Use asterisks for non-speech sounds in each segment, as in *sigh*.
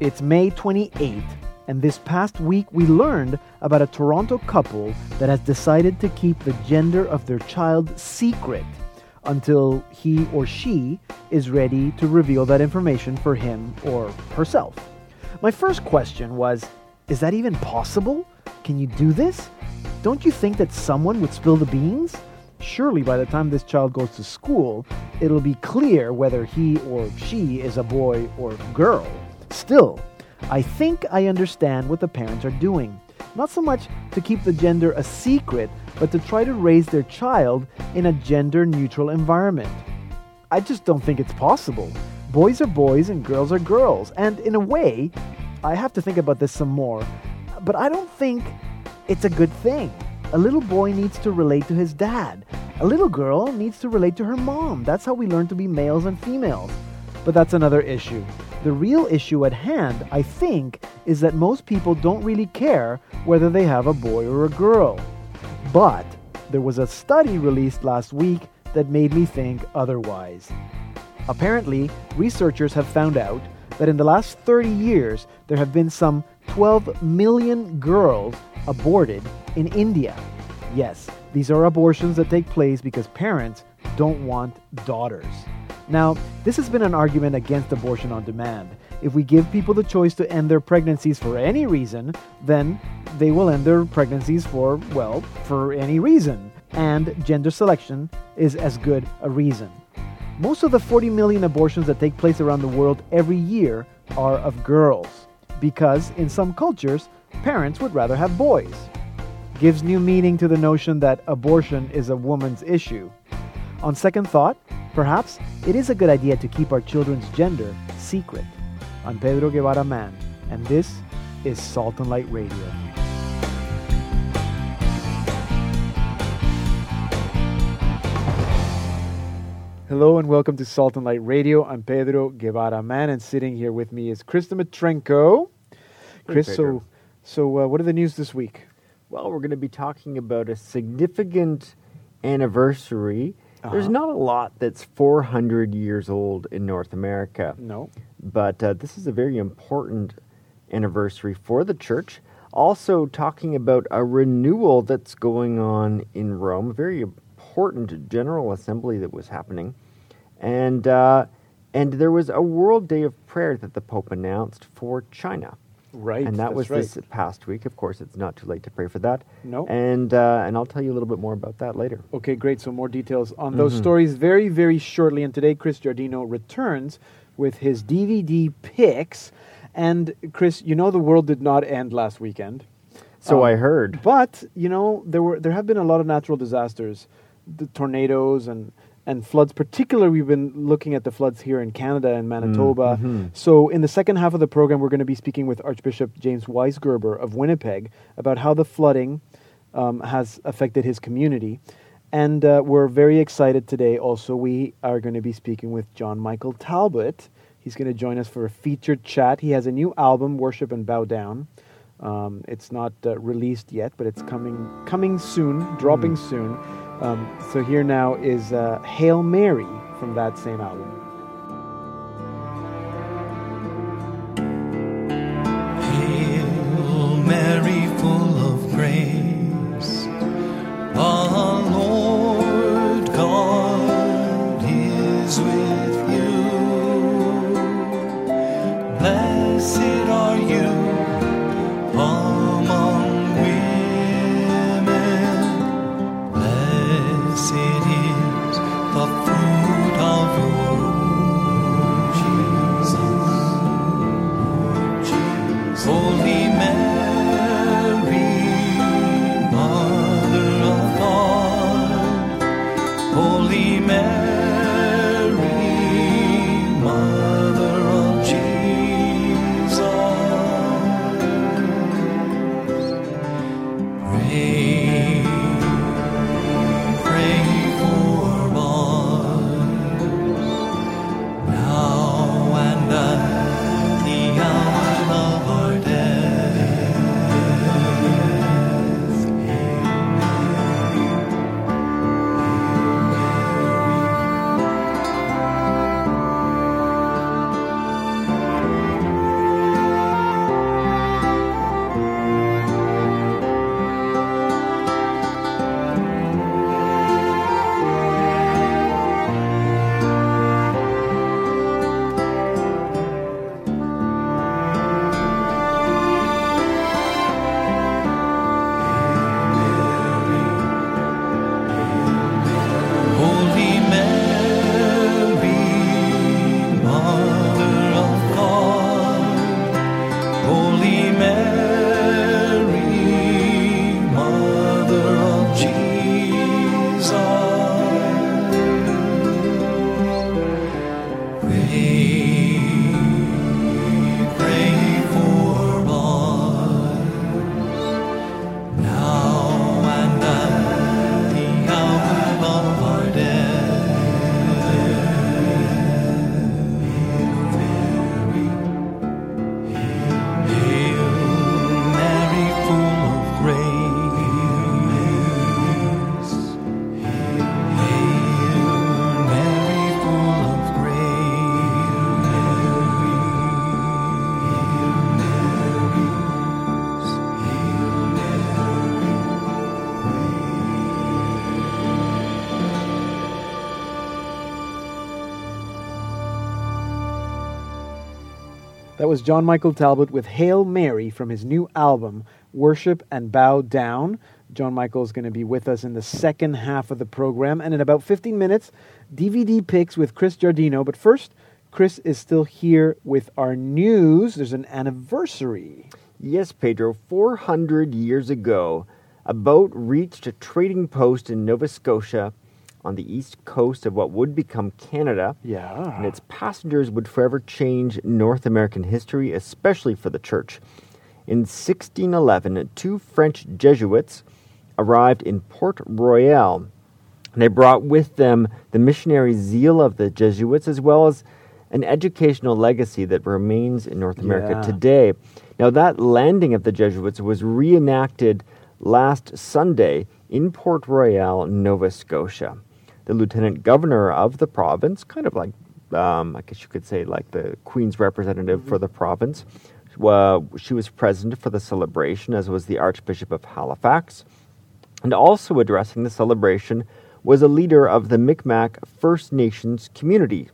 It's May 28th, and this past week we learned about a Toronto couple that has decided to keep the gender of their child secret until he or she is ready to reveal that information for him or herself. My first question was Is that even possible? Can you do this? Don't you think that someone would spill the beans? Surely by the time this child goes to school, it'll be clear whether he or she is a boy or girl. Still, I think I understand what the parents are doing. Not so much to keep the gender a secret, but to try to raise their child in a gender neutral environment. I just don't think it's possible. Boys are boys and girls are girls. And in a way, I have to think about this some more, but I don't think it's a good thing. A little boy needs to relate to his dad. A little girl needs to relate to her mom. That's how we learn to be males and females. But that's another issue. The real issue at hand, I think, is that most people don't really care whether they have a boy or a girl. But there was a study released last week that made me think otherwise. Apparently, researchers have found out that in the last 30 years, there have been some 12 million girls aborted in India. Yes, these are abortions that take place because parents don't want daughters. Now, this has been an argument against abortion on demand. If we give people the choice to end their pregnancies for any reason, then they will end their pregnancies for, well, for any reason. And gender selection is as good a reason. Most of the 40 million abortions that take place around the world every year are of girls, because in some cultures, parents would rather have boys. Gives new meaning to the notion that abortion is a woman's issue. On second thought, Perhaps it is a good idea to keep our children's gender secret. I'm Pedro Guevara Mann, and this is Salt and Light Radio. Hello and welcome to Salt and Light Radio. I'm Pedro Guevara Mann, and sitting here with me is Krista Dmytrenko. Chris, hey, so so uh, what are the news this week? Well, we're going to be talking about a significant anniversary uh-huh. There's not a lot that's 400 years old in North America. No. But uh, this is a very important anniversary for the church. Also, talking about a renewal that's going on in Rome, a very important general assembly that was happening. And, uh, and there was a World Day of Prayer that the Pope announced for China. Right. And that was right. this past week. Of course, it's not too late to pray for that. No. And uh, and I'll tell you a little bit more about that later. Okay, great. So more details on those mm-hmm. stories very very shortly. And today, Chris Giardino returns with his DVD picks. And Chris, you know the world did not end last weekend. So um, I heard. But you know there were there have been a lot of natural disasters, the tornadoes and and floods. Particularly, we've been looking at the floods here in Canada and Manitoba. Mm-hmm. So, in the second half of the program, we're going to be speaking with Archbishop James Weisgerber of Winnipeg about how the flooding um, has affected his community. And uh, we're very excited today. Also, we are going to be speaking with John Michael Talbot. He's going to join us for a featured chat. He has a new album, Worship and Bow Down. Um, it's not uh, released yet, but it's coming coming soon, dropping mm. soon. Um, so here now is uh, Hail Mary from that same album. Was John Michael Talbot with Hail Mary from his new album, Worship and Bow Down. John Michael is going to be with us in the second half of the program. And in about 15 minutes, DVD picks with Chris Giardino. But first, Chris is still here with our news. There's an anniversary. Yes, Pedro, 400 years ago, a boat reached a trading post in Nova Scotia on the east coast of what would become Canada. Yeah. And its passengers would forever change North American history, especially for the church. In 1611, two French Jesuits arrived in Port Royal. They brought with them the missionary zeal of the Jesuits as well as an educational legacy that remains in North America Yeah. today. Now, that landing of the Jesuits was reenacted last Sunday in Port Royal, Nova Scotia. The lieutenant governor of the province, kind of like, um, I guess you could say, like the Queen's representative for the province, uh, she was present for the celebration, as was the Archbishop of Halifax. And also addressing the celebration was a leader of the Micmac First Nations community.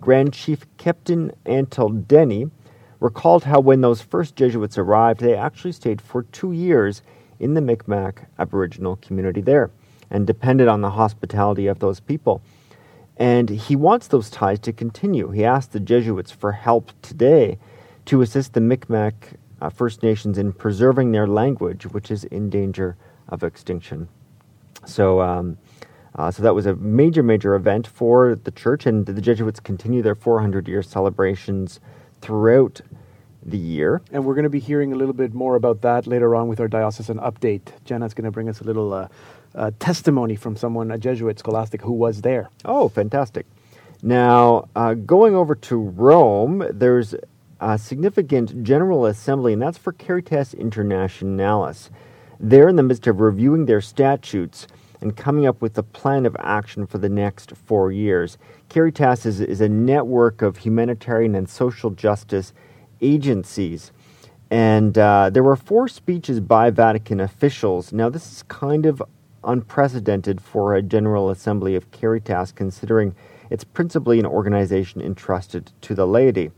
Grand Chief Captain Antle Denny recalled how when those first Jesuits arrived, they actually stayed for two years in the Micmac Aboriginal community there and depended on the hospitality of those people. And he wants those ties to continue. He asked the Jesuits for help today to assist the Micmac uh, First Nations in preserving their language, which is in danger of extinction. So, um, uh, so that was a major, major event for the church, and the Jesuits continue their 400 year celebrations throughout the year. And we're going to be hearing a little bit more about that later on with our diocesan update. Jenna's going to bring us a little uh, uh, testimony from someone, a Jesuit scholastic, who was there. Oh, fantastic. Now, uh, going over to Rome, there's a significant General Assembly, and that's for Caritas Internationalis. They're in the midst of reviewing their statutes and coming up with a plan of action for the next four years. Caritas is, is a network of humanitarian and social justice agencies. And uh, there were four speeches by Vatican officials. Now, this is kind of unprecedented for a General Assembly of Caritas, considering it's principally an organization entrusted to the laity.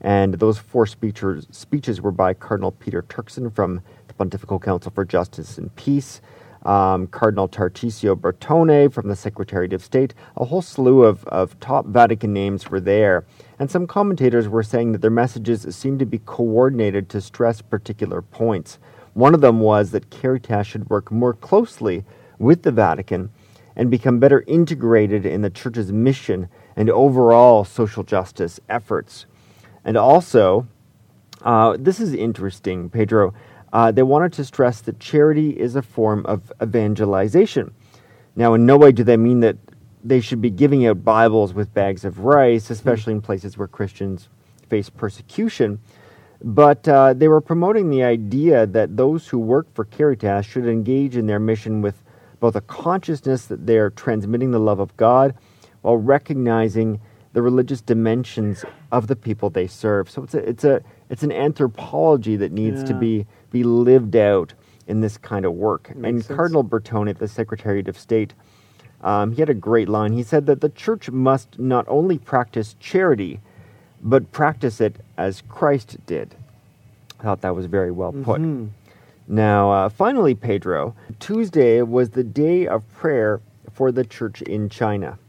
And those four speeches, speeches were by Cardinal Peter Turkson from the Pontifical Council for Justice and Peace, um, Cardinal Tarcisio Bertone from the Secretariat of State. A whole slew of, of top Vatican names were there. And some commentators were saying that their messages seemed to be coordinated to stress particular points. One of them was that Caritas should work more closely with the Vatican and become better integrated in the Church's mission and overall social justice efforts. And also, uh, this is interesting, Pedro. Uh, they wanted to stress that charity is a form of evangelization. Now, in no way do they mean that they should be giving out Bibles with bags of rice, especially in places where Christians face persecution. But uh, they were promoting the idea that those who work for Caritas should engage in their mission with both a consciousness that they are transmitting the love of God while recognizing the religious dimensions of the people they serve. So it's a, it's a it's an anthropology that needs to be be lived out in this kind of work. Makes and sense. Cardinal Bertone, at the Secretariat of State, um, he had a great line. He said that the church must not only practice charity, but practice it as Christ did. I thought that was very well put. Mhm. Now, uh, finally, Pedro, Tuesday was the day of prayer for the church in China.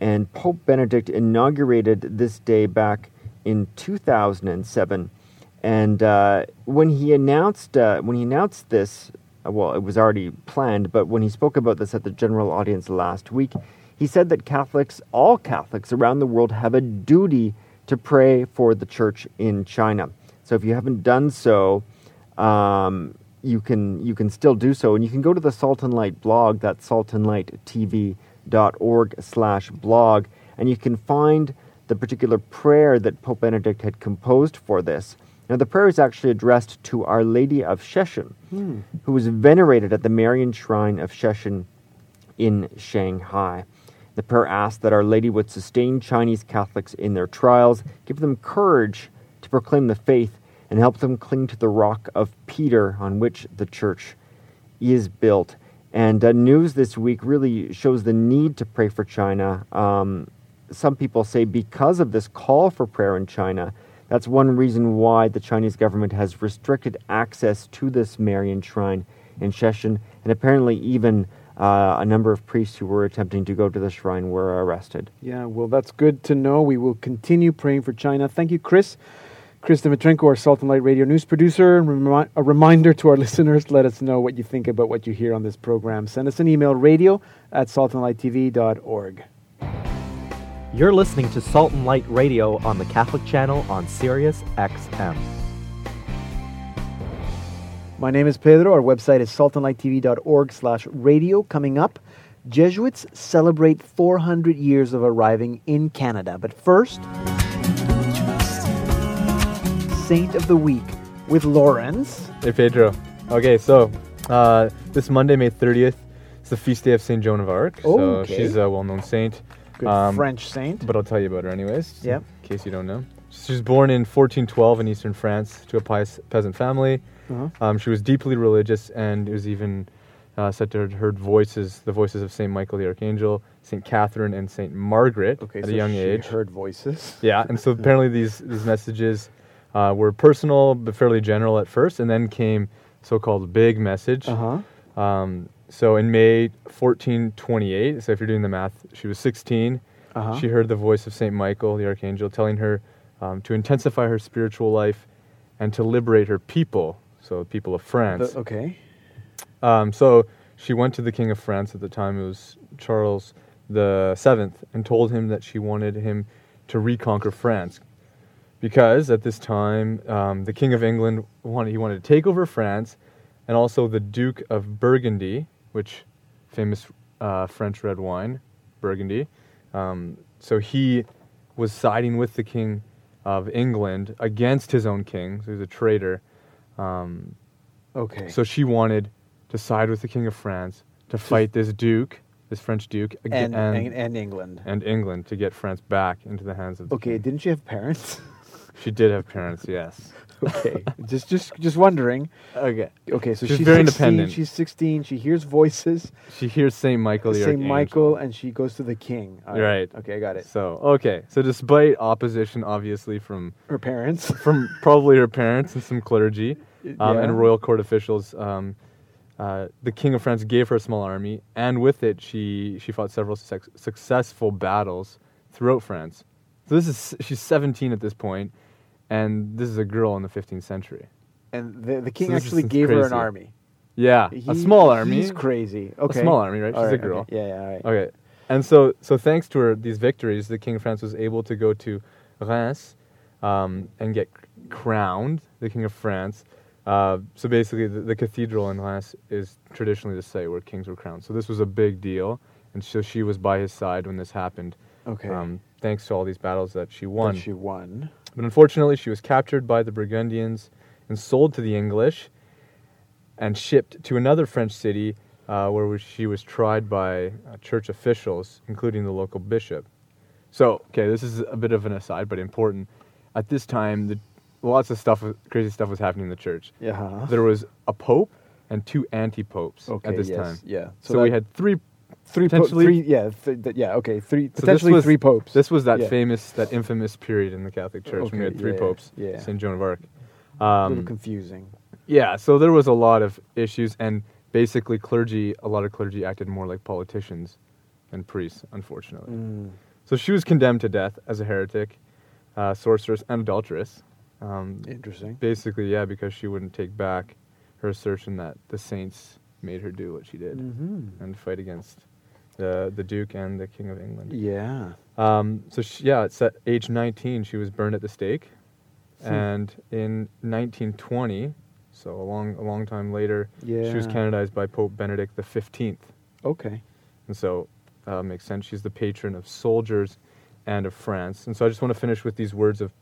And Pope Benedict inaugurated this day back in 2007. And uh, when he announced uh, when he announced this, uh, well, it was already planned, but when he spoke about this at the general audience last week, he said that Catholics, all Catholics around the world, have a duty to pray for the church in China. So if you haven't done so, um, you can you can still do so, and you can go to the Salt and Light blog, that's saltandlighttv.org slash blog, and you can find the particular prayer that Pope Benedict had composed for this. Now, the prayer is actually addressed to Our Lady of Sheshan, hmm. who was venerated at the Marian Shrine of Sheshan in Shanghai. The prayer asks that Our Lady would sustain Chinese Catholics in their trials, give them courage to proclaim the faith, and help them cling to the rock of Peter on which the church is built. And uh, news this week really shows the need to pray for China. Um, some people say because of this call for prayer in China, That's one reason why the Chinese government has restricted access to this Marian shrine in Sheshan, and apparently even uh, a number of priests who were attempting to go to the shrine were arrested. Yeah, well, that's good to know. We will continue praying for China. Thank you, Chris. Chris Dmytrenko, our Salt and Light Radio news producer. Remi- a reminder to our *laughs* listeners let us know what you think about what you hear on this program. Send us an email radio at saltandlighttv.org. You're listening to Salt and Light Radio on the Catholic Channel on Sirius XM. My name is Pedro. Our website is saltandlighttv.org slash radio. Coming up, Jesuits celebrate 400 years of arriving in Canada. But first, Saint of the Week with Lawrence. Hey Pedro. Okay, so uh, this Monday, May 30th, is the feast day of Saint Joan of Arc. So Okay. she's a well-known saint. Good Um, French saint. But I'll tell you about her anyways. Yep. In case you don't know. She was born in 1412 in eastern France to a pious peasant family. Uh-huh. Um, she was deeply religious and it was even uh, said to have heard voices, the voices of Saint Michael the Archangel, Saint Catherine, and Saint Margaret Okay, at so a young she age. heard voices. Yeah, and so *laughs* apparently these these messages uh, were personal but fairly general at first, and then came so-called big message. Uh huh. Um, so in May 1428, so if you're doing the math, she was 16. Uh-huh. She heard the voice of Saint Michael, the archangel, telling her um, to intensify her spiritual life and to liberate her people, so the people of France. The- okay. Um, so she went to the king of France at the time. It was Charles the Seventh, and told him that she wanted him to reconquer France, because at this time um, the king of England wanted he wanted to take over France, and also the Duke of Burgundy, which famous uh, French red wine, Burgundy. Um, so he was siding with the king of England against his own king. So he was a traitor. Um, Okay. so she wanted to side with the King of France to fight this Duke, this French Duke, and, and, and England. and England to get France back into the hands of the Okay, king. didn't she have parents? *laughs* She did have parents, yes. *laughs* okay, *laughs* just just just wondering. Okay. Okay, so She's she's, very 16, independent. She's 16. She hears voices. She hears Saint Michael the Saint Michael, and she goes to the king. All Right. Okay, I got it. So okay. So despite opposition, obviously from Her parents. *laughs* from probably her parents and some clergy um, Yeah. and royal court officials, um, uh, the King of France gave her a small army, and with it, she she fought several suc successful battles throughout France. So this is she's 17 at this point, and this is a girl in the 15th century. And the, the king is actually gave her an army. Yeah, a small army. He's crazy. Okay. A small army, right? She's a girl. okay. Yeah, yeah, all right. Okay, and so so thanks to her these victories, the King of France was able to go to Reims um, and get crowned the King of France. Uh, so basically, the, the cathedral in Reims is traditionally the site where kings were crowned. So this was a big deal, and so she was by his side when this happened. Okay. Um, thanks to all these battles that she That won. She won. But unfortunately, she was captured by the Burgundians and sold to the English and shipped to another French city uh, where she was tried by uh, church officials, including the local bishop. So, okay, this is a bit of an aside, but important. At this time, the, lots of stuff, crazy stuff was happening in the church. Yeah. There was a pope and two anti-popes Okay. at this yes, time. Yeah. So, we that- had three. Three. Po- three. Yeah. Th- th- yeah. Okay. Three. so potentially was- three popes. This was that Yeah. famous, that infamous period in the Catholic Church when we had three yeah, popes. yeah. Saint Joan of Arc. a Um, little confusing. Yeah, so there was a lot of issues, and basically, clergy, a lot of clergy acted more like politicians than priests, unfortunately. Mm. So she was condemned to death as a heretic, uh, sorceress, and adulteress. Um, Interesting. basically, yeah, because she wouldn't take back her assertion that the saints made her do what she did Mm-hmm. and fight against the the Duke and the King of England. Yeah. Um, so she, yeah, at age 19, she was burned at the stake, Hmm. and in 1920, so a long, a long time later, she was canonized by Pope Benedict the 15th, Okay. and so uh, makes sense. She's the patron of soldiers and of France, and so I just want to finish with these words of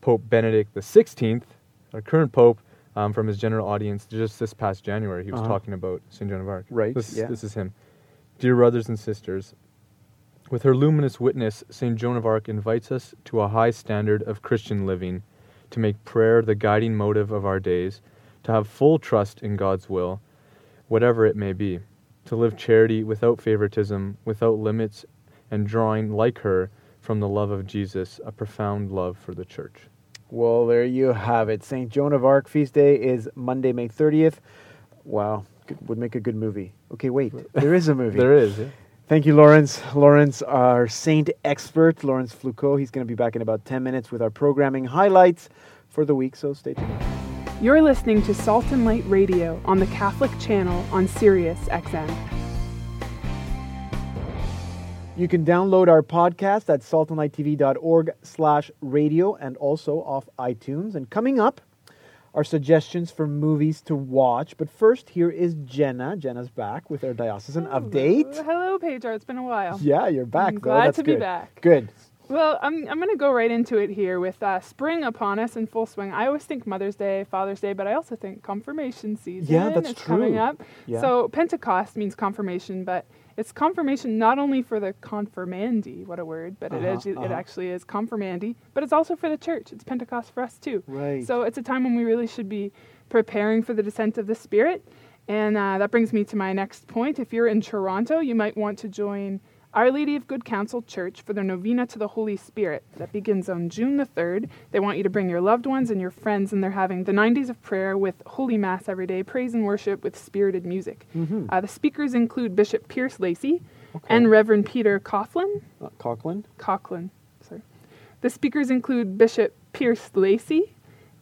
Pope Benedict the 16th, our current pope. Um, from his general audience just this past January, he was Uh-huh. talking about St. Joan of Arc. Right, This, yeah. this is him. Dear brothers and sisters, with her luminous witness, St. Joan of Arc invites us to a high standard of Christian living, to make prayer the guiding motive of our days, to have full trust in God's will, whatever it may be, to live charity without favoritism, without limits, and drawing, like her, from the love of Jesus, a profound love for the church. Well, there you have it. St. Joan of Arc feast day is Monday, May 30th. Wow, would make a good movie. Okay, wait, there is a *laughs* movie. There is. Yeah. Thank you, Lawrence. Lawrence, our saint expert, Lawrence Floucault. He's going to be back in about 10 minutes with our programming highlights for the week, so stay tuned. You're listening to Salt and Light Radio on the Catholic Channel on Sirius XM. You can download our podcast at saltandlighttv.org slash radio and also off iTunes. And coming up are suggestions for movies to watch. But first, here is Jenna. Jenna's back with our diocesan update. Hello, Pedro. It's been a while. Yeah, you're back. I'm though. glad That's to be back. Good. Well, I'm, I'm going to go right into it here with uh, spring upon us in full swing. I always think Mother's Day, Father's Day, but I also think confirmation season Yeah, that's is coming true. up. Yeah. So Pentecost means confirmation, but it's confirmation not only for the confirmandi, what a word, but it Uh-huh, is it uh-huh. actually is confirmandi, but it's also for the church. It's Pentecost for us too. Right. So it's a time when we really should be preparing for the descent of the Spirit. And uh, that brings me to my next point. If you're in Toronto, you might want to join Our Lady of Good Counsel Church for their Novena to the Holy Spirit. That begins on June the 3rd. They want you to bring your loved ones and your friends, and they're having the 90s of prayer with Holy Mass every day, praise and worship with spirited music. Mm-hmm. Uh, the speakers include Bishop Pearse Lacey and Reverend Peter Coughlin. Uh, Coughlin? Coughlin, sorry. The speakers include Bishop Pearse Lacey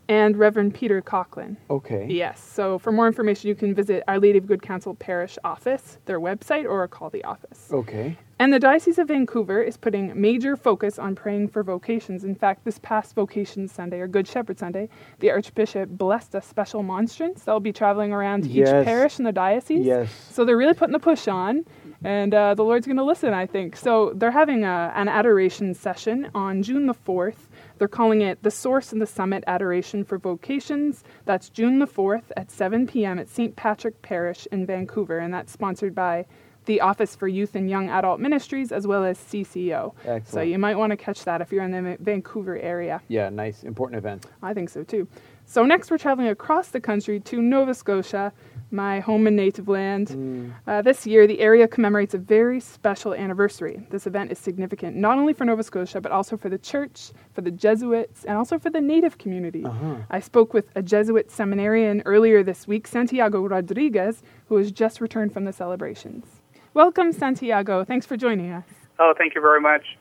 and Reverend Peter Coughlin. Okay. Yes. So for more information, you can visit Our Lady of Good Counsel Parish office, their website, or call the office. Okay. And the Diocese of Vancouver is putting major focus on praying for vocations. In fact, this past Vocation Sunday, or Good Shepherd Sunday, the Archbishop blessed a special monstrance that will be traveling around Yes. each parish in the diocese. Yes. So they're really putting the push on, and uh, the Lord's going to listen, I think. So they're having a, an adoration session on June the 4th. They're calling it the Source and the Summit Adoration for Vocations. That's June the 4th at 7 p.m. at St. Patrick Parish in Vancouver, and that's sponsored by the Office for Youth and Young Adult Ministries as well as CCO. Excellent. So you might want to catch that if you're in the Vancouver area. Yeah, nice. Important event. I think so too. So next, we're traveling across the country to Nova Scotia, my home and native land. Uh, this year, the area commemorates a very special anniversary. This event is significant not only for Nova Scotia, but also for the church, for the Jesuits, and also for the Native community. Uh-huh. I spoke with a Jesuit seminarian earlier this week, Santiago Rodriguez, who has just returned from the celebrations. Welcome, Santiago. Thanks for joining us. Oh, thank you very much.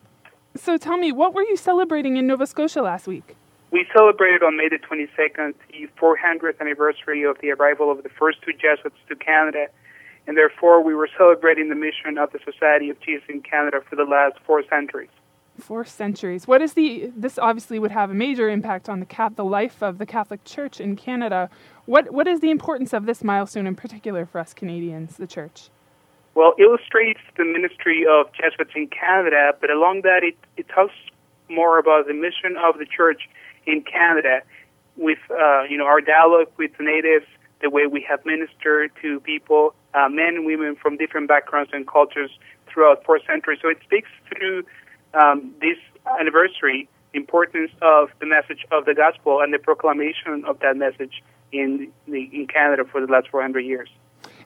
So tell me, what were you celebrating in Nova Scotia last week? We celebrated on May the 22nd the 400th anniversary of the arrival of the first two Jesuits to Canada, and therefore we were celebrating the mission of the Society of Jesus in Canada for the last four centuries. Four centuries. What is the? This obviously would have a major impact on the cat, the life of the Catholic Church in Canada. What What is the importance of this milestone in particular for us Canadians, the Church? Well, illustrates the ministry of Jesuits in Canada, but along that, it, it talks more about the mission of the Church in Canada, with uh, you know our dialogue with the natives, the way we have ministered to people, uh, men and women from different backgrounds and cultures throughout four centuries. So it speaks through um, this anniversary the importance of the message of the gospel and the proclamation of that message in the, in Canada for the last 400 years.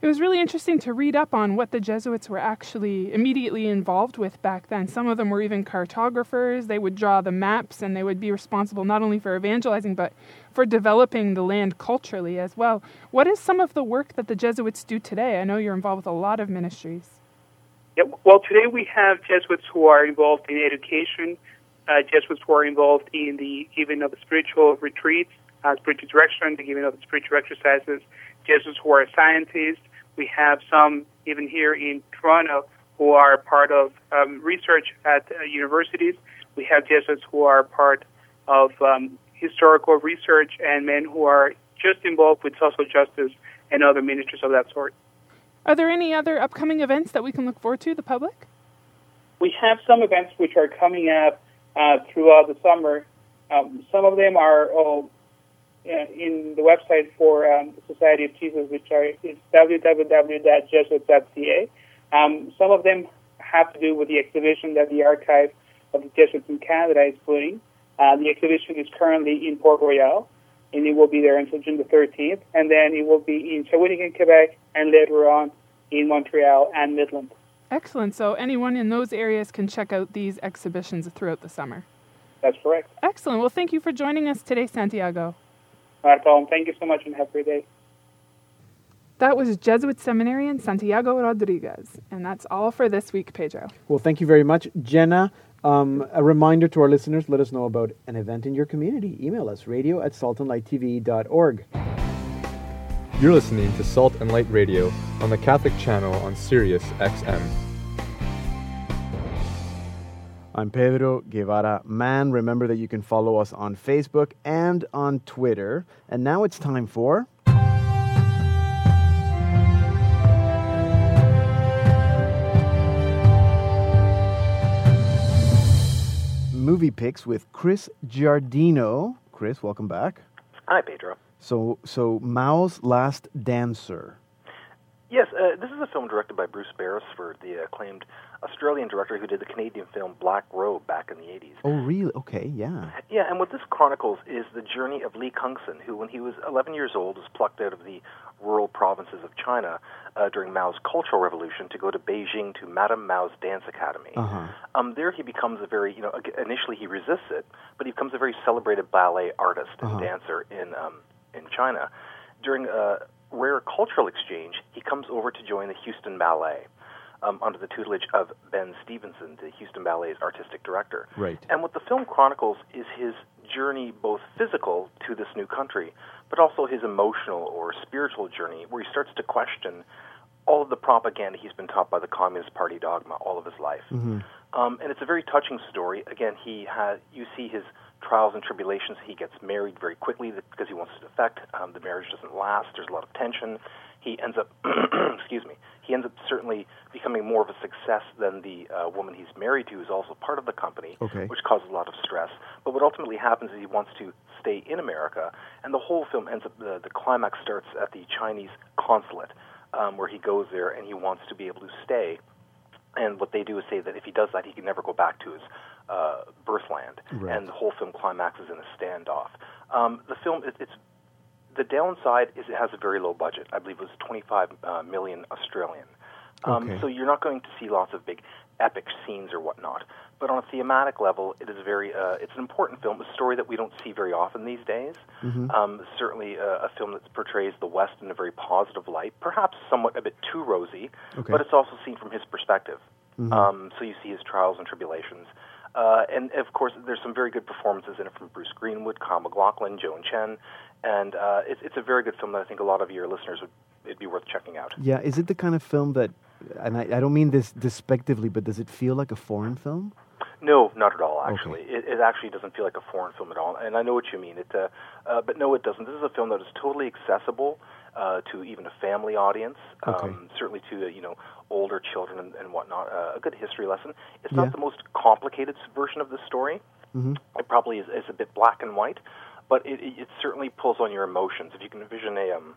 It was really interesting to read up on what the Jesuits were actually immediately involved with back then. Some of them were even cartographers. They would draw the maps and they would be responsible not only for evangelizing but for developing the land culturally as well. What is some of the work that the Jesuits do today? I know you're involved with a lot of ministries. Yeah, well, today we have Jesuits who are involved in education, uh, Jesuits who are involved in the giving of spiritual retreats, uh, spiritual direction, the giving of spiritual exercises, Jesuits who are scientists. We have some even here in Toronto who are part of um, research at uh, universities. We have Jesuits who are part of um, historical research and men who are just involved with social justice and other ministries of that sort. Are there any other upcoming events that we can look forward to, the public? we have some events which are coming up uh, throughout the summer. Um, some of them are all in the website for um, the Society of Jesus, which are is www.jesuits.ca. Um, some of them have to do with the exhibition that the Archive of the Jesuits in Canada is putting. Uh, the exhibition is currently in Port Royal, and it will be there until June the 13th, and then it will be in Shawinigan, Quebec, and later on in Montreal and Midland. Excellent. So anyone in those areas can check out these exhibitions throughout the summer. That's correct. Excellent. Well, thank you for joining us today, Santiago. Not a problem. Thank you so much and have a great day. That was Jesuit seminarian Santiago Rodriguez. And that's all for this week, Pedro. Well, thank you very much, Jenna. Um, a reminder to our listeners let us know about an event in your community. Email us radio at saltandlighttv.org. You're listening to Salt and Light Radio on the Catholic channel on Sirius XM. I'm Pedro Guevara Mann. Remember that you can follow us on Facebook and on Twitter. And now it's time for. Movie picks with Chris Giardino. Chris, welcome back. Hi, Pedro. So, so Mao's Last Dancer. Yes, uh, this is a film directed by Bruce Beresford, the acclaimed Australian director who did the Canadian film Black Robe back in the 80s. Oh, really? Okay, yeah. Yeah, and what this chronicles is the journey of Li Cunxin, who, when he was 11 years old, was plucked out of the rural provinces of China uh, during Mao's Cultural Revolution to go to Beijing to Madame Mao's Dance Academy. Uh-huh. Um, there he becomes a very, you know, initially he resists it, but he becomes a very celebrated ballet artist and Uh-huh. dancer in um, in China. During a rare cultural exchange, he comes over to join the Houston Ballet. Um, under the tutelage of Ben Stevenson, the Houston Ballet's artistic director. Right. And what the film chronicles is his journey, both physical to this new country, but also his emotional or spiritual journey, where he starts to question all of the propaganda he's been taught by the Communist Party dogma all of his life. Um, and it's a very touching story. Again, he has you see his trials and tribulations. He gets married very quickly because he wants to defect. Um, the marriage doesn't last. There's a lot of tension. He ends up, *clears throat* excuse me, he ends up certainly becoming more of a success than the uh, woman he's married to, who's also part of the company, Okay. which causes a lot of stress. But what ultimately happens is he wants to stay in America, and the whole film ends up, the, the climax starts at the Chinese consulate, um, where he goes there and he wants to be able to stay. And what they do is say that if he does that, he can never go back to his uh, birthland. Right. And the whole film climaxes in a standoff. Um, the film, it, it's the downside is it has a very low budget. I believe it was 25 uh, million Australian. Um, Okay. So you're not going to see lots of big epic scenes or whatnot. But on a thematic level, it is very uh, it's an important film, a story that we don't see very often these days. Um, certainly a, a film that portrays the West in a very positive light, perhaps somewhat a bit too rosy, Okay. but it's also seen from his perspective. Um, so you see his trials and tribulations. Uh, and of course, there's some very good performances in it from Bruce Greenwood, Kyle MacLachlan, Joan Chen, and uh, it's, it's a very good film that I think a lot of your listeners would it'd be worth checking out. Yeah, is it the kind of film that, and I, I don't mean this despectively, but does it feel like a foreign film? No, not at all. Okay. Actually, it, it actually doesn't feel like a foreign film at all. And I know what you mean. It, uh, uh, but no, it doesn't. This is a film that is totally accessible uh, to even a family audience. Okay. Um, certainly to uh, you know older children and, and whatnot. Uh, a good history lesson. It's Yeah. not the most complicated version of the story. Mm-hmm. It probably is, is a bit black and white, but it, it, it certainly pulls on your emotions. If you can envision a um,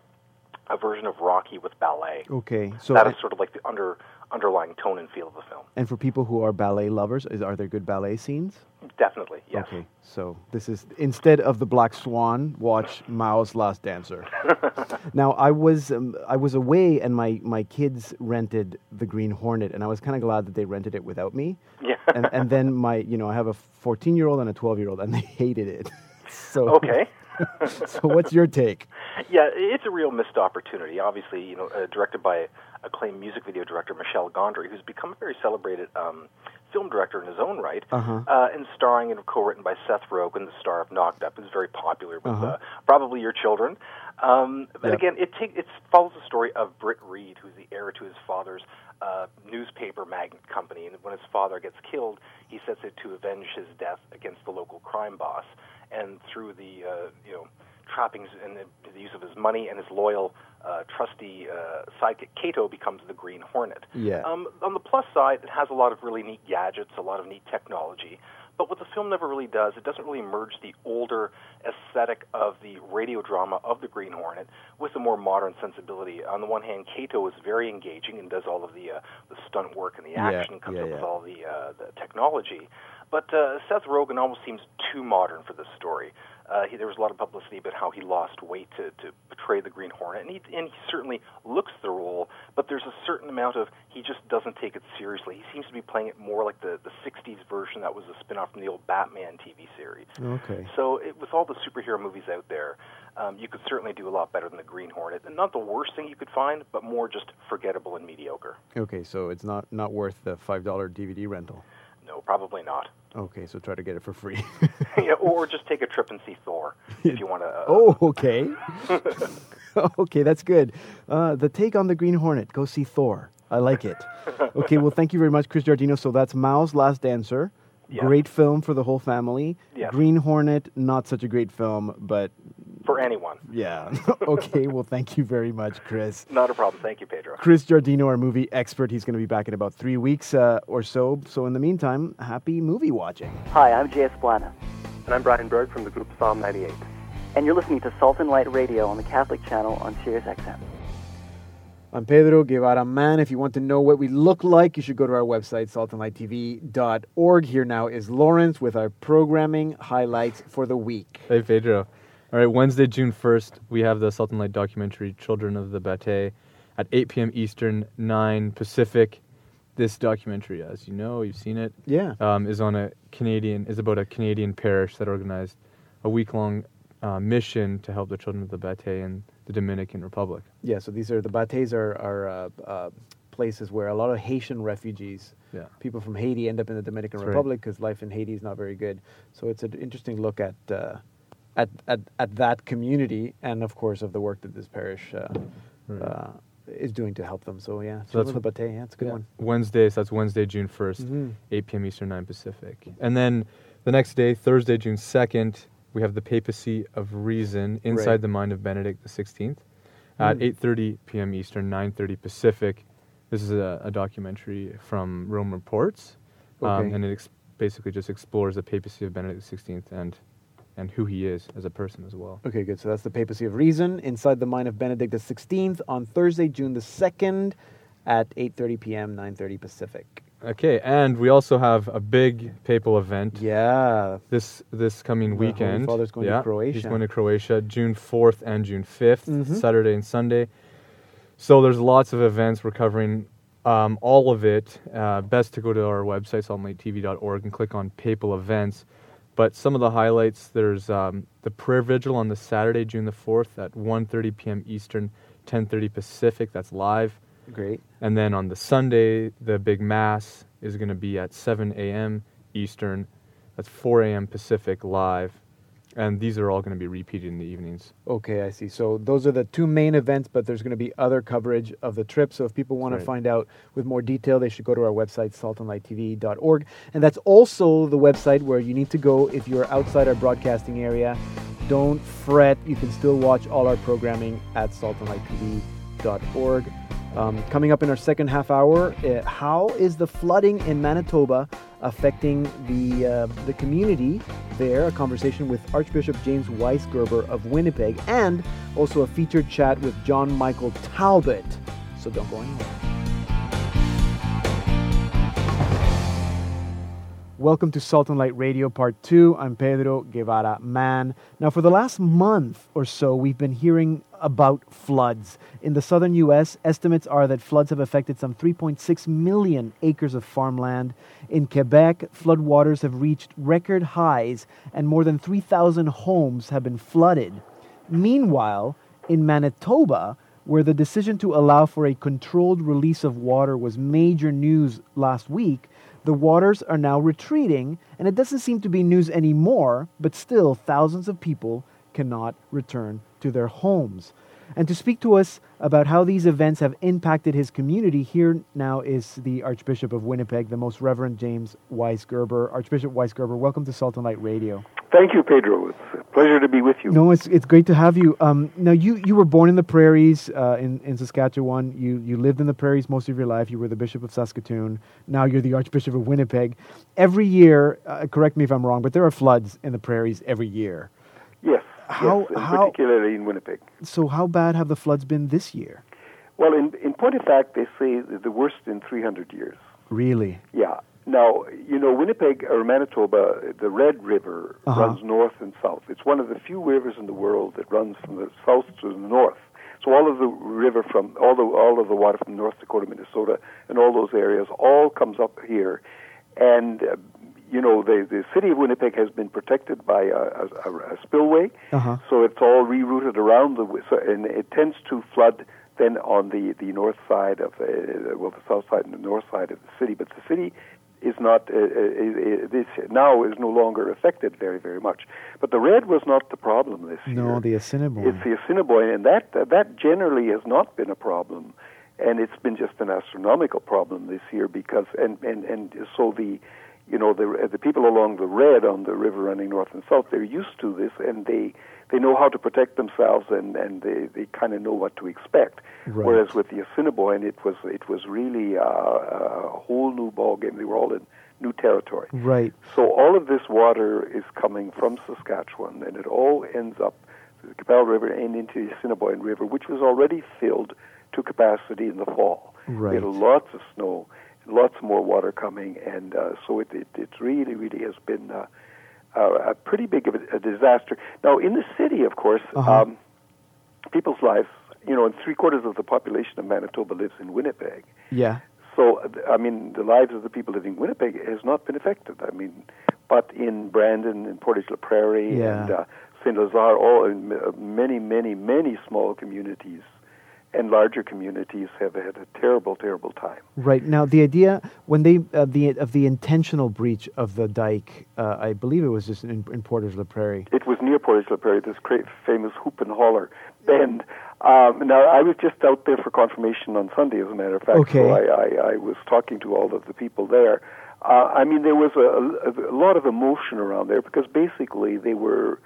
a version of Rocky with ballet, Okay, so that and, is sort of like the under underlying tone and feel of the film. and for people who are ballet lovers, is, are there good ballet scenes? Definitely, yes. Okay, so this is instead of the Black Swan, watch Mao's Last Dancer. *laughs* now I was um, I was away and my my kids rented the Green Hornet, and I was kind of glad that they rented it without me. Yeah. and and then my you know I have a 14 year old and a 12 year old, and they *laughs* hated it. So Okay. *laughs* so what's your take? Yeah, it's a real missed opportunity. Obviously, you know, uh, directed by acclaimed music video director Michel Gondry, who's become a very celebrated um, film director in his own right, Uh-huh. uh, and starring and co-written by Seth Rogen, the star of Knocked Up, is very popular with Uh-huh. uh, probably your children. Um, but Yeah. again, it take, it follows the story of Britt Reed, who's the heir to his father's uh, newspaper magnate company, and when his father gets killed, he sets it to avenge his death against the local crime boss, and through the uh, you know trappings and the, the use of his money and his loyal, uh, trusty uh, sidekick Kato becomes the Green Hornet. Yeah. Um, on the plus side, it has a lot of really neat gadgets, a lot of neat technology. But what the film never really does, it doesn't really merge the older aesthetic of the radio drama of the Green Hornet with the more modern sensibility. On the one hand, Kato is very engaging and does all of the uh, the stunt work and the Yeah, action, comes yeah, up yeah. with all the uh, the technology. But uh, Seth Rogen almost seems too modern for this story. Uh, he, there was a lot of publicity about how he lost weight to, to portray the Green Hornet, and he, and he certainly looks the role. But there's a certain amount of he just doesn't take it seriously. He seems to be playing it more like the the '60s version that was a spin-off from the old Batman TV series. Okay. So it, with all the superhero movies out there, um, you could certainly do a lot better than the Green Hornet. And not the worst thing you could find, but more just forgettable and mediocre. Okay, so it's not not worth the five dollar DVD rental. No, probably not. Okay, so try to get it for free. *laughs* yeah, or just take a trip and see Thor if you want to. Uh, oh, okay. *laughs* okay, that's good. Uh, the take on the Green Hornet. Go see Thor. I like it. Okay, well, thank you very much, Chris Giardino. So that's Mao's Last Dancer. Yeah. Great film for the whole family. Yes. Green Hornet, not such a great film, but for anyone. yeah. *laughs* okay, well, thank you very much, Chris. Not a problem. Thank you, Pedro. Chris Giardino, our movie expert, he's going to be back in about three weeks uh, or so. So, in the meantime, happy movie watching. Hi, I'm Jay Esplana, And I'm Brian Berg from the group Psalm 98. and you're listening to Salt and Light Radio on the Catholic Channel on Sirius XM. I'm Pedro Guevara Mann. If you want to know what we look like, you should go to our website, saltandlighttv.org. Here now is Lawrence with our programming highlights for the week. Hey, Pedro. All right, Wednesday, June 1st, we have the Salt and Light documentary Children of the Batey at 8 p.m. Eastern, 9 Pacific. This documentary, as you know, you've seen it, Yeah. um, is on a Canadian, is about a Canadian parish that organized a week long uh, mission to help the children of the Batey in the Dominican Republic. Yeah, so these are the Bates are, are uh, uh, places where a lot of Haitian refugees, Yeah. people from Haiti, end up in the Dominican That's. Republic because life in Haiti is not very good. So it's an interesting look at, uh, at, at, at that community and, of course, of the work that this parish uh, Right. uh, is doing to help them. So, yeah, So that's- the Batey, yeah, it's a good Yeah. one. Wednesday, so that's Wednesday, June 1st, Mhm. 8 p.m. Eastern, 9 Pacific. And then the next day, Thursday, June 2nd, we have the Papacy of Reason inside Right. the mind of Benedict XVI at Mm. 8.30 p.m. Eastern, 9.30 Pacific. This is a, a documentary from Rome Reports, um, and it ex- basically just explores the Papacy of Benedict XVI and, and who he is as a person as well. Okay, good. So that's the Papacy of Reason inside the mind of Benedict XVI on Thursday, June the 2nd at 8.30 p.m., 9.30 Pacific. Okay, and we also have a big papal event Yeah, this this coming The Holy weekend. Father's going to Croatia. He's going to Croatia June 4th and June 5th, Mhm. Saturday and Sunday. So there's lots of events. We're covering um, all of it. Uh, best to go to our website, saltandlighttv.org, and click on papal events. But some of the highlights, there's um, the prayer vigil on the Saturday, June the 4th at 1.30 p.m. Eastern, 10.30 Pacific. That's live. Great. And then on the Sunday, the big mass is going to be at 7 a.m. Eastern. That's 4 a.m. Pacific live. And these are all going to be repeated in the evenings. Okay, I see. So those are the two main events, but there's going to be other coverage of the trip. So if people want to find out with more detail, they should go to our website, saltandlighttv.org. And that's also the website where you need to go if you're outside our broadcasting area. Don't fret. You can still watch all our programming at saltandlighttv.org. Um, coming up in our second half hour, uh, how is the flooding in Manitoba affecting the uh, the community there? A conversation with Archbishop James Weisgerber of Winnipeg, and also a featured chat with John Michael Talbot. So don't go anywhere. Welcome to Salt and Light Radio Part 2. I'm Pedro Guevara Mann. Now, for the last month or so, we've been hearing about floods. In the southern U.S., estimates are that floods have affected some 3.6 million acres of farmland. In Quebec, floodwaters have reached record highs, and more than 3,000 homes have been flooded. Meanwhile, in Manitoba, where the decision to allow for a controlled release of water was major news last week, the waters are now retreating, and it doesn't seem to be news anymore, but still, thousands of people cannot return to their homes. And to speak to us about how these events have impacted his community, here now is the Archbishop of Winnipeg, the Most Reverend James Weisgerber. Archbishop Weisgerber, welcome to Salt and Light Radio. Thank you, Pedro. It's a pleasure to be with you. No, it's it's great to have you. Um, now you you were born in the prairies uh, in in Saskatchewan. You you lived in the prairies most of your life. You were the bishop of Saskatoon. Now you're the Archbishop of Winnipeg. Every year, uh, correct me if I'm wrong, but there are floods in the prairies every year. Yes, How- yes, how- particularly in Winnipeg. So how bad have the floods been this year? Well, in, in point of fact, they say the worst in 300 years. Really? Yeah. Now, you know, Winnipeg or Manitoba, the Red River Uh-huh. runs north and south. It's one of the few rivers in the world that runs from the south to the north. So all of the river from all the all of the water from North Dakota, Minnesota, and all those areas all comes up here, and uh, you know the the city of Winnipeg has been protected by a, a, a spillway, Uh-huh. so it's all rerouted around the so, and it tends to flood then on the the north side of uh, well the south side and the north side of the city, but the city is not uh, uh, uh, this now is no longer affected very very much. But the red was not the problem this year. No, the Assiniboine. It's the Assiniboine, and that that generally has not been a problem, and it's been just an astronomical problem this year because and and and so the you know the the people along the red on the river running north and south they're used to this and they they know how to protect themselves and and they they kind of know what to expect. Right. Whereas with the Assiniboine, it was it was really uh, a whole new ball game. They were all in new territory. Right. So all of this water is coming from Saskatchewan, and it all ends up the Qu'Appelle River and into the Assiniboine River, which was already filled to capacity in the fall. Right. We had lots of snow, lots more water coming, and uh, so it, it it really really has been uh, uh, a pretty big of a, a disaster. Now in the city, of course, Uh-huh. um, people's lives. You know, and three quarters of the population of Manitoba lives in Winnipeg. Yeah. So, I mean, the lives of the people living in Winnipeg has not been affected. I mean, but in Brandon, in Portage la Prairie, Yeah. and uh, Saint Lazare, all in uh, many, many, many small communities and larger communities have had a terrible, terrible time. Right now, the idea when they uh, the of the intentional breach of the dike, uh, I believe it was just in, in Portage la Prairie. It was near Portage la Prairie, this great famous Hoop and Holler bend. Um, now, I was just out there for confirmation on Sunday, as a matter of fact. Okay. So I, I, I was talking to all of the people there. Uh, I mean, there was a, a, a lot of emotion around there because basically they were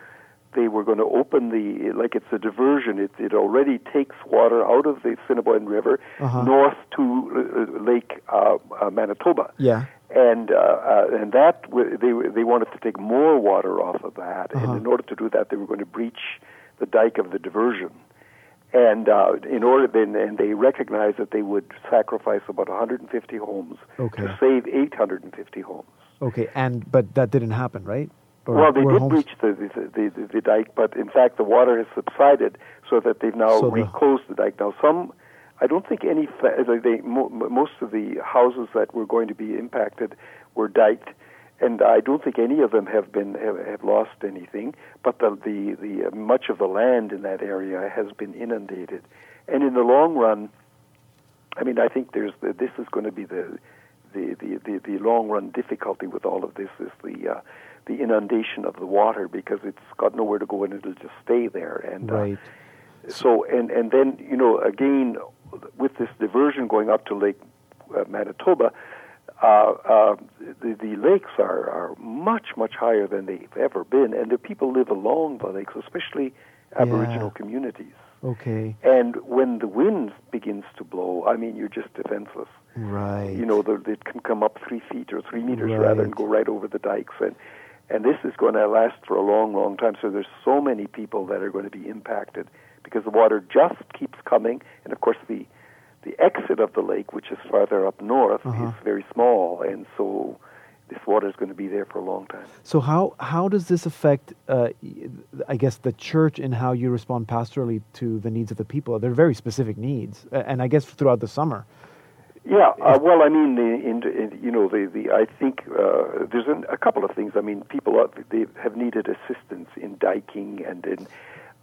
they were going to open the like it's a diversion. It it already takes water out of the Assiniboine River Uh-huh. north to uh, Lake uh, uh, Manitoba Yeah. and uh, uh, and that w- they they wanted to take more water off of that, Uh-huh. and in order to do that, they were going to breach the dike of the diversion, and uh, in order then and they recognized that they would sacrifice about 150 homes Okay. to save 850 homes. Okay, and but that didn't happen, right? Well, they did homes- breach the the, the the the dike, but in fact the water has subsided so that they've now So reclosed the dike. Now some. I don't think any. They, most of the houses that were going to be impacted were diked, and I don't think any of them have been have, have lost anything. But the the, the uh, much of the land in that area has been inundated, and in the long run, I mean, I think there's the, this is going to be the the, the, the, the long run difficulty with all of this is the uh, the inundation of the water because it's got nowhere to go and it'll just stay there and uh, so and and then you know again with this diversion going up to Lake uh, Manitoba, uh, uh, the the lakes are are much much higher than they've ever been, and the people live along the lakes, especially Aboriginal Yeah. communities. Okay. And when the wind begins to blow, I mean, you're just defenseless. Right. You know, it can come up three feet or three meters rather, and go right over the dikes. And and this is going to last for a long, long time. So there's so many people that are going to be impacted because the water just keeps coming, and of course the the exit of the lake, which is farther up north, Uh-huh. is very small, and so this water is going to be there for a long time. So how how does this affect, uh, I guess, the church and how you respond pastorally to the needs of the people? They're very specific needs, and I guess throughout the summer. Yeah, uh, well, I mean, the, in, in, you know, the, the I think uh, there's an, a couple of things. I mean, people are, they have needed assistance in diking and in,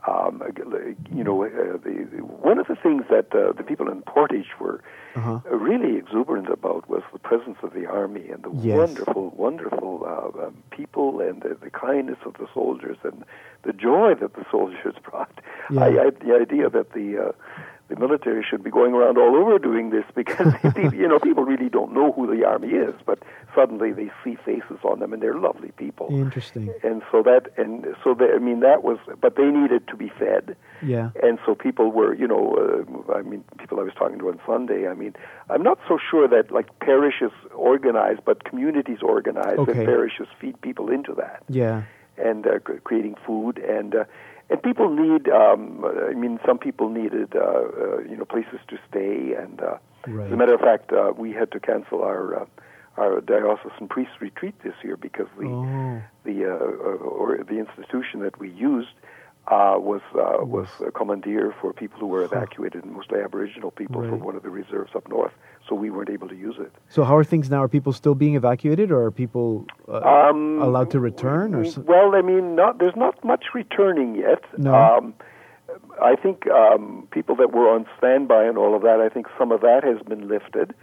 um, you know, uh, the, one of the things that uh, the people in Portage were Uh-huh. uh, really exuberant about was the presence of the army and the Yes. wonderful, wonderful uh, um, people and the, the kindness of the soldiers and the joy that the *laughs* soldiers brought. Yeah. I, I the idea that the uh, the military should be going around all over doing this because *laughs* *laughs* you know people really don't know who the army is, but suddenly they see faces on them and they're lovely people. Interesting. And so that and so that I mean that was, but they needed to be fed. Yeah. And so people were, you know, uh, I mean, people I was talking to on Sunday. I mean, I'm not so sure that like parishes organize, but communities organize, Okay. and parishes feed people into that Yeah. and uh, cr- creating food and uh, and people need. Um, I mean, some people needed, uh, uh, you know, places to stay. And uh, Right. as a matter of fact, uh, we had to cancel our uh, our diocesan priest retreat this year because the Oh. the uh, or the institution that we used uh, was uh, was a commandeer for people who were evacuated, mostly Aboriginal people Right. from one of the reserves up north. So we weren't able to use it. So how are things now? Are people still being evacuated, or are people uh, Um, allowed to return? Or so? Well, I mean, not there's not much returning yet. No. Um, I think um, people that were on standby and all of that. I think some of that has been lifted,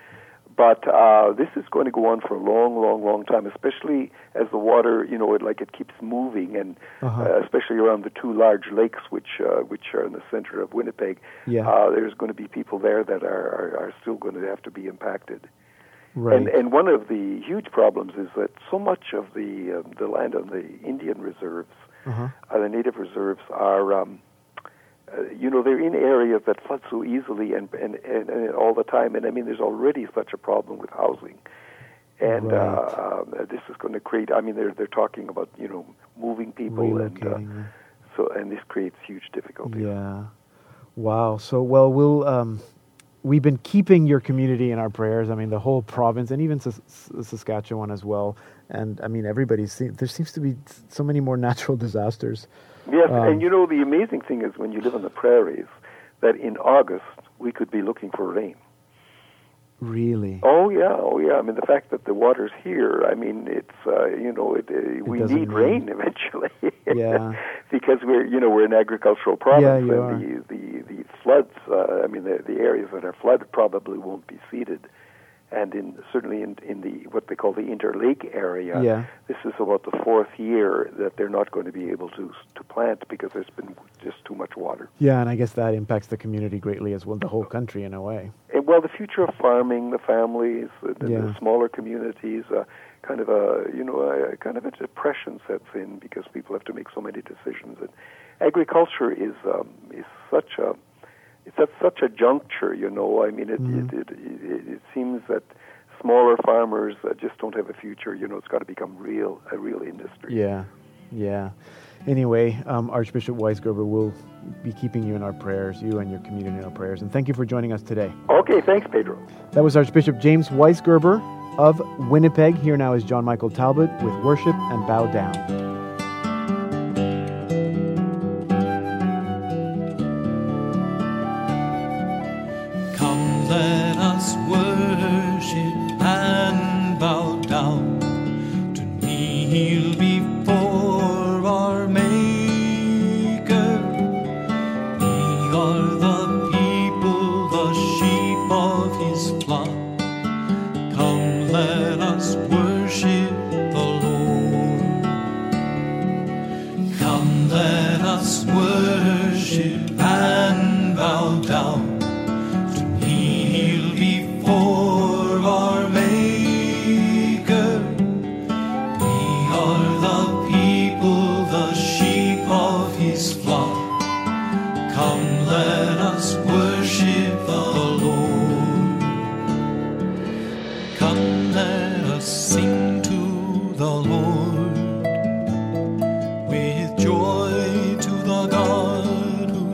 but uh, this is going to go on for a long, long, long time. Especially as the water, you know, it like it keeps moving, and Uh-huh. uh, especially around the two large lakes, which uh, which are in the center of Winnipeg. Yeah. Uh, there's going to be people there that are, are are still going to have to be impacted. Right. And, and one of the huge problems is that so much of the uh, the land on the Indian reserves, Uh-huh. uh, the native reserves, are um, uh, you know they're in areas that flood so easily and, and and and all the time. And I mean, there's already such a problem with housing, and Right. uh, um, this is going to create. I mean, they're they're talking about you know moving people and uh, so and this creates huge difficulties. Yeah. Wow. So well, we'll um, we've been keeping your community in our prayers. I mean, the whole province and even Sas- Sas- Saskatchewan as well. And I mean, everybody's seen, there seems to be so many more *laughs* natural disasters. Yes, Um, and you know the amazing thing is when you live on the prairies, that in August we could be looking for rain. Really. Oh yeah, oh yeah. I mean the fact that the water's here. I mean it's uh, you know it, uh, we need mean- rain *laughs* eventually. Yeah. *laughs* because we're you know we're an agricultural province you and the the the floods. Uh, I mean the the areas that are flooded probably won't be seeded. And in certainly in in the what they call the interlake area, Yeah. this is about the fourth year that they're not going to be able to to plant because there's been just too much water. Yeah, and I guess that impacts the community greatly as well, the whole country in a way. And, well, the future of farming, the families, the, the, Yeah. the smaller communities, uh, kind of a you know a, kind of a depression sets in because people have to make so many decisions. And agriculture is um, is such a it's at such a juncture. You know, I mean, it Mhm. it, it, it it seems that smaller farmers uh, just don't have a future. You know, it's got to become real a real industry. Yeah, yeah. Anyway, um, Archbishop Weisgerber will be keeping you in our prayers, you and your community in our prayers. And thank you for joining us today. Okay, thanks, Pedro. That was Archbishop James Weisgerber of Winnipeg. Here now is John Michael Talbot with Worship and Bow Down.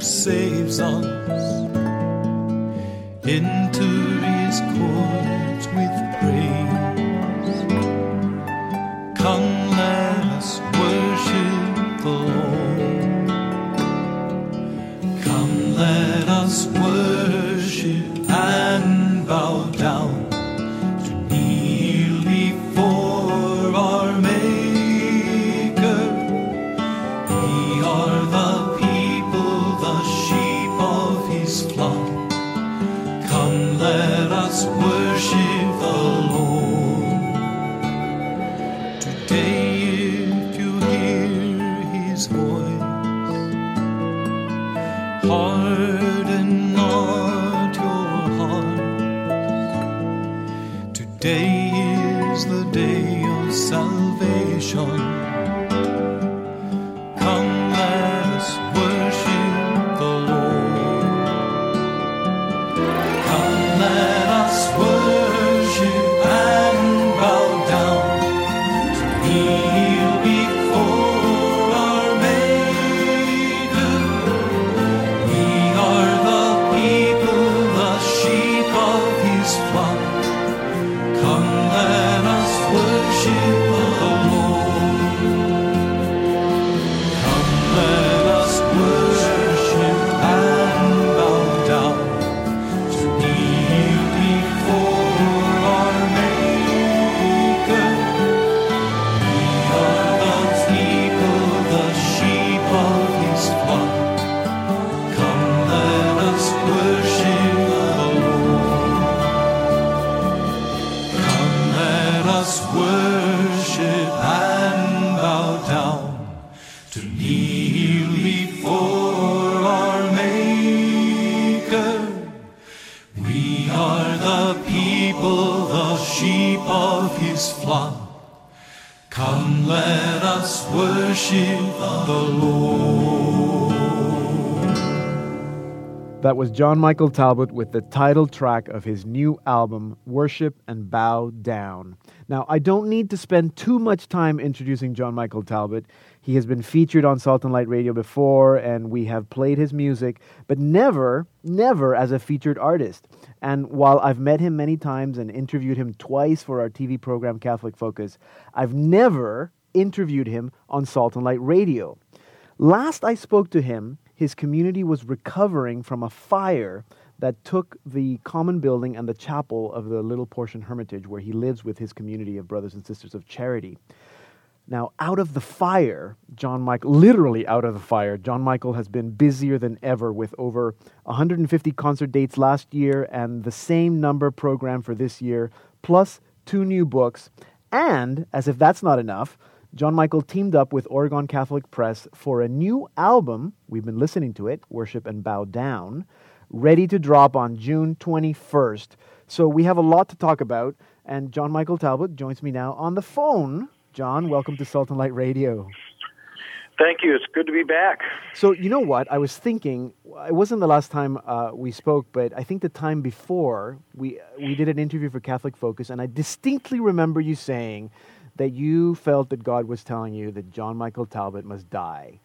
Saves us. Enter his courts with praise. Was John Michael Talbot with the title track of his new album, Worship and Bow Down. Now, I don't need to spend too much time introducing John Michael Talbot. He has been featured on Salt and Light Radio before, and we have played his music, but never, never as a featured artist. And while I've met him many times and interviewed him twice for our TV program Catholic Focus, I've never interviewed him on Salt and Light Radio. Last I spoke to him, his community was recovering from a fire that took the common building and the chapel of the Little Portion Hermitage, where he lives with his community of brothers and sisters of charity. Now, out of the fire, John Michael, literally out of the fire, John Michael has been busier than ever with over 150 concert dates last year and the same number programmed for this year, plus two new books. And, as if that's not enough, John Michael teamed up with Oregon Catholic Press for a new album. We've been listening to it, Worship and Bow Down, ready to drop on June 21st. So we have a lot to talk about, and John Michael Talbot joins me now on the phone. John, welcome to Salt and Light Radio. Thank you. It's good to be back. So, you know what? I was thinking, it wasn't the last time uh, we spoke, but I think the time before we, we did an interview for Catholic Focus, and I distinctly remember you saying that you felt that God was telling you that John Michael Talbot must die,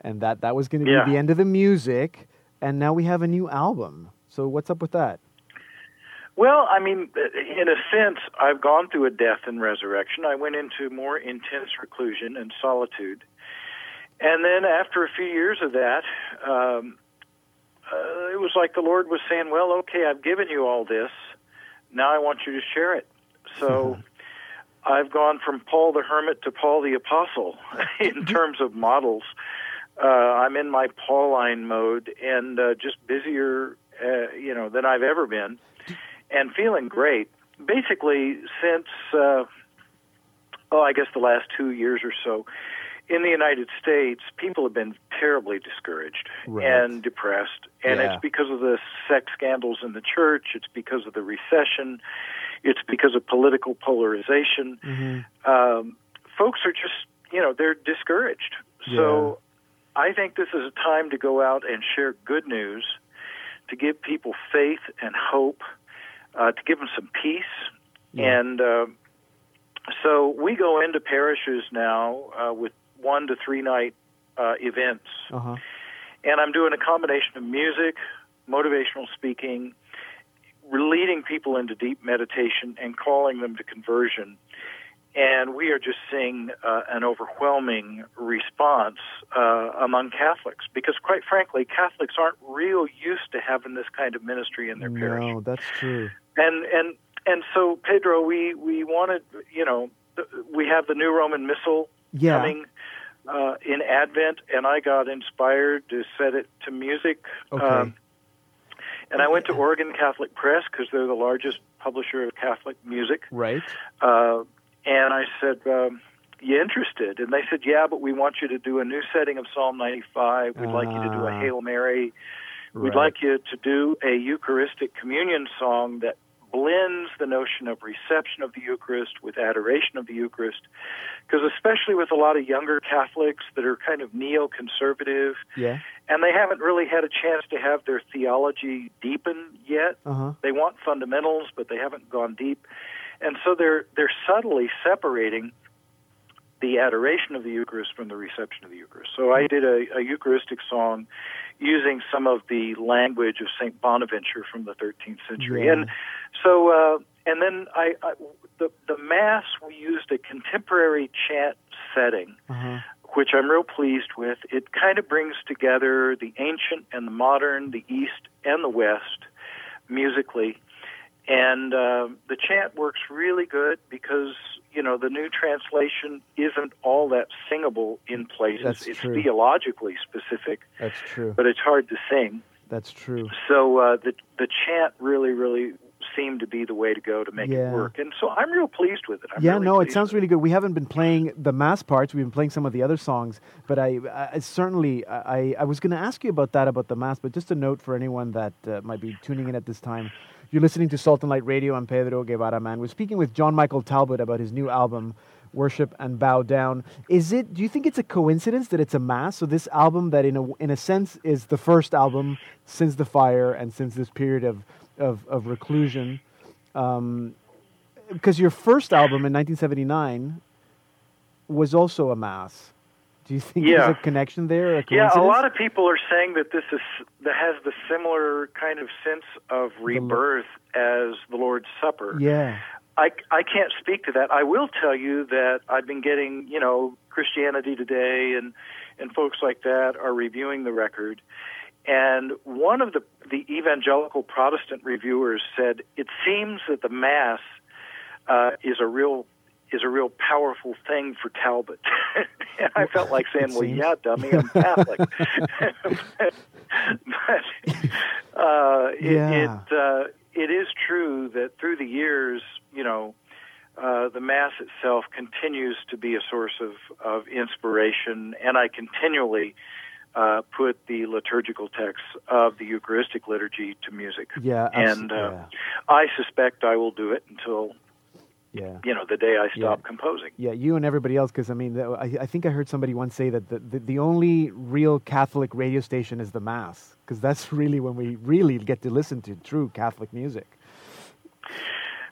and that that was going to Yeah. be the end of the music. And now we have a new album. So what's up with that? Well, I mean, in a sense, I've gone through a death and resurrection. I went into more intense reclusion and solitude. And then after a few years of that, um, uh, it was like the Lord was saying, Well, okay, I've given you all this. Now I want you to share it. So *laughs* I've gone from Paul the Hermit to Paul the Apostle *laughs* in terms of models. Uh, I'm in my Pauline mode and uh, just busier, uh, you know, than I've ever been, and feeling great. Basically, since uh, oh, I guess the last two years or so, in the United States, people have been terribly discouraged Right. and depressed, and Yeah. it's because of the sex scandals in the church. It's because of the recession. It's because of political polarization. Mm-hmm. Um, folks are just, you know, they're discouraged. So I think this is a time to go out and share good news, to give people faith and hope, uh, to give them some peace. Yeah. And uh, so we go into parishes now uh, with one to three night uh, events. Uh huh. And I'm doing a combination of music, motivational speaking, leading people into deep meditation, and calling them to conversion. And we are just seeing uh, an overwhelming response uh, among Catholics because, quite frankly, Catholics aren't real used to having this kind of ministry in their parish No, that's true. and and and so Pedro, we we wanted, you know, we have the new Roman Missal Yeah. coming uh, in Advent, and I got inspired to set it to music. Okay. Um, and I went to Oregon Catholic Press because they're the largest publisher of Catholic music. Right. Uh, and I said, um, "You interested?" And they said, "Yeah, but we want you to do a new setting of Psalm 95. We'd like you to do a Ah. Hail Mary. We'd like you to do a Eucharistic communion song that blends the notion of reception of the Eucharist with adoration of the Eucharist. Because especially with a lot of younger Catholics that are kind of neoconservative, Yeah. and they haven't really had a chance to have their theology deepen yet. Uh huh. They want fundamentals, but they haven't gone deep, and so they're they're subtly separating the adoration of the Eucharist from the reception of the Eucharist. So I did a, a Eucharistic song using some of the language of Saint Bonaventure from the 13th century, Yeah. and so uh, and then I, I the the mass we used a contemporary chant setting huh. which I'm real pleased with. It kind of brings together the ancient and the modern, the East and the West musically. And uh, the chant works really good because, you know, the new translation isn't all that singable in places. That's it's true. theologically specific, That's true. but it's hard to sing. That's true. So uh, the the chant really, really seemed to be the way to go to make Yeah. it work. And so I'm real pleased with it. I'm yeah, really no, it sounds really good. We haven't been playing the mass parts. We've been playing some of the other songs, but I, I certainly I, I was going to ask you about that about the mass. But just a note for anyone that uh, might be tuning in at this time, you're listening to Salt and Light Radio. I'm Pedro Guevara Mann. We're speaking with John Michael Talbot about his new album. Worship and bow down. Is it? Do you think it's a coincidence that it's a mass? So this album, that in a in a sense is the first album since the fire and since this period of of, of reclusion, um, because your first album in 1979 was also a mass. Do you think Yeah. there's a connection there? A Yeah, a lot of people are saying that this is that has the similar kind of sense of rebirth as the Lord's Supper. Yeah. I, I can't speak to that. I will tell you that I've been getting, you know, Christianity Today and and folks like that are reviewing the record. And one of the the evangelical Protestant reviewers said it seems that the Mass uh, is a real is a real powerful thing for Talbot. *laughs* and I felt like saying, "Well, yeah, dummy, I'm Catholic." *laughs* *laughs* but uh, it, Yeah. it uh, it is true that through the years, you know, uh, the Mass itself continues to be a source of, of inspiration, and I continually uh, put the liturgical texts of the Eucharistic liturgy to music. Yeah, and uh, I suspect I will do it until Yeah. you know the day I stop Yeah. composing. Yeah, you and everybody else, because I mean, I, I think I heard somebody once say that the, the, the only real Catholic radio station is the Mass, because that's *laughs* really when we really get to listen to true Catholic music.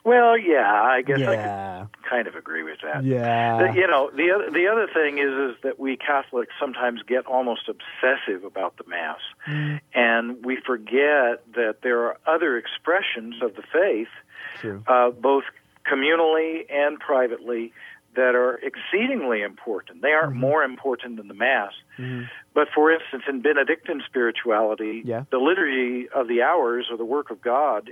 Well, yeah, I guess I Yeah. could kind of agree with that. Yeah. You know, the other the other thing is is that we Catholics sometimes get almost obsessive about the Mass, mm. and we forget that there are other expressions of the faith, uh, both communally and privately, that are exceedingly important. They aren't mm-hmm. more important than the Mass. Mm-hmm. But for instance, in Benedictine spirituality, Yeah. the liturgy of the hours or the work of God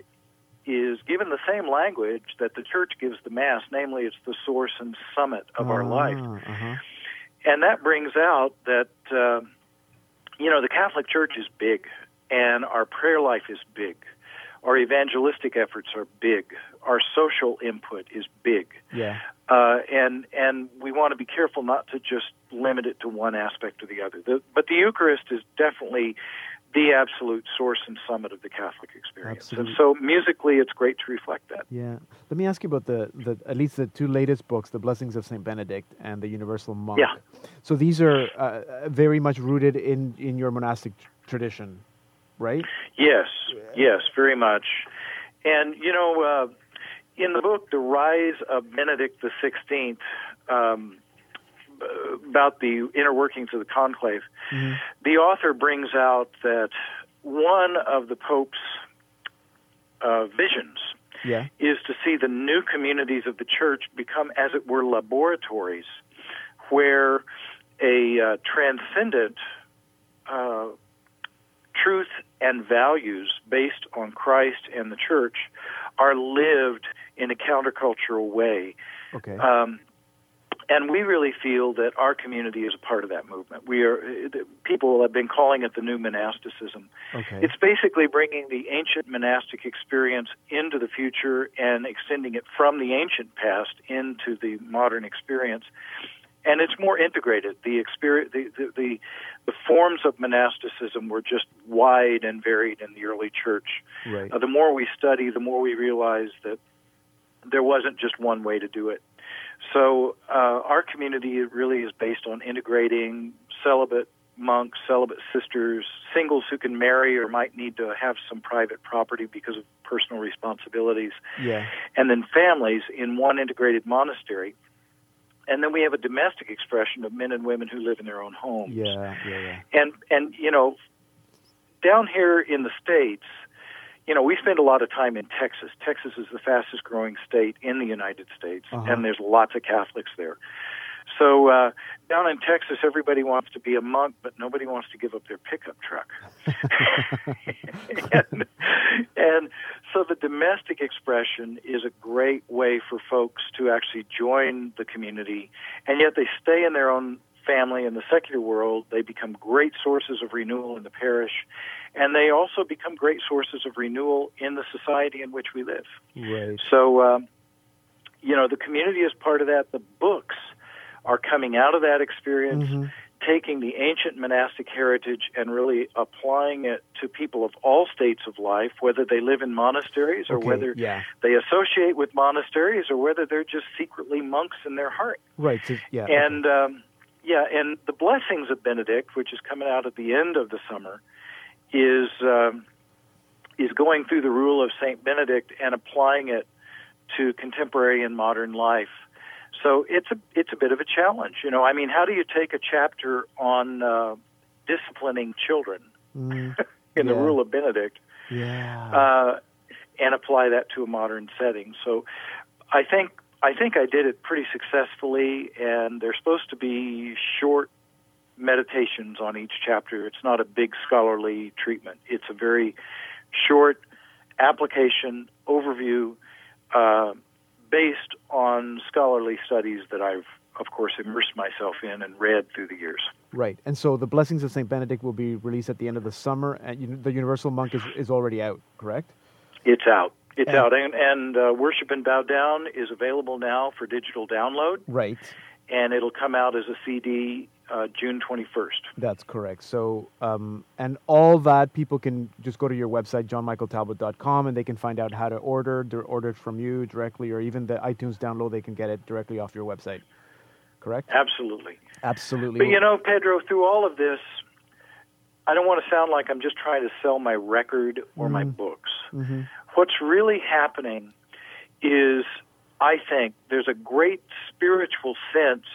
is given the same language that the church gives the Mass, namely, it's the source and summit of our life. Ah, uh-huh. And that brings out that, uh, you know, the Catholic Church is big, and our prayer life is big. Our evangelistic efforts are big. Our social input is big. Yeah. Uh, and and we want to be careful not to just limit it to one aspect or the other. The, but the Eucharist is definitely the absolute source and summit of the Catholic experience. And so musically, it's great to reflect that. Yeah. Let me ask you about the, the at least the two latest books, The Blessings of Saint Benedict and The Universal Monk. Yeah. So these are uh, very much rooted in in your monastic tr- tradition, right? Yes, yes, very much. And you know, uh, in the book, "The Rise of Benedict the Sixteenth," um, about the inner workings of the conclave, the author brings out that one of the Pope's uh, visions Yeah. is to see the new communities of the church become, as it were, laboratories where a uh, transcendent uh, truth and values based on Christ and the church are lived in a countercultural way. Okay. Um, and we really feel that our community is a part of that movement. We are people have been calling it the new monasticism. Okay. It's basically bringing the ancient monastic experience into the future and extending it from the ancient past into the modern experience. And it's more integrated. The experience, the, the, the, the forms of monasticism were just wide and varied in the early church. Right. Uh, the more we study, the more we realize that there wasn't just one way to do it. So uh, our community really is based on integrating celibate monks, celibate sisters, singles who can marry or might need to have some private property because of personal responsibilities, Yeah. and then families in one integrated monastery. And then we have a domestic expression of men and women who live in their own homes. Yeah. Yeah. Yeah. And and you know, down here in the states, you know, we spend a lot of time in Texas. Texas is the fastest growing state in the United States, Uh-huh. and there's lots of Catholics there. So uh, down in Texas, everybody wants to be a monk, but nobody wants to give up their pickup truck. and, *laughs* *laughs* and so the domestic expression is a great way for folks to actually join the community, and yet they stay in their own family in the secular world, they become great sources of renewal in the parish, and they also become great sources of renewal in the society in which we live. Right. So, um, you know, the community is part of that. The books are coming out of that experience, Mm-hmm. taking the ancient monastic heritage and really applying it to people of all states of life, whether they live in monasteries or Okay, whether yeah. they associate with monasteries or whether they're just secretly monks in their heart. Right. So, yeah. And um, yeah, and the blessings of Benedict, which is coming out at the end of the summer, is um, is going through the rule of Saint Benedict and applying it to contemporary and modern life. So it's a it's a bit of a challenge, you know. I mean, how do you take a chapter on uh, disciplining children Mm, *laughs* in the rule of Benedict yeah. uh, and apply that to a modern setting. So I think I think I did it pretty successfully, and they're supposed to be short meditations on each chapter. It's not a big scholarly treatment. It's a very short application overview uh, based on scholarly studies that I've of course immersed myself in and read through the years. Right. And so the Blessings of St. Benedict will be released at the end of the summer, and the Universal Monk is, is already out, correct? It's out. It's And- out, and, and uh, Worship and Bow Down is available now for digital download, Right. and it'll come out as a CD uh, June 21st. That's correct. So, um, and all that people can just go to your website, johnmichaeltalbot.com, and they can find out how to order. They're ordered from you directly, or even the iTunes download, they can get it directly off your website. Correct? Absolutely. Absolutely. But you know, Pedro, through all of this, I don't want to sound like I'm just trying to sell my record or my books. hmm What's really happening is, I think, there's a great spiritual sense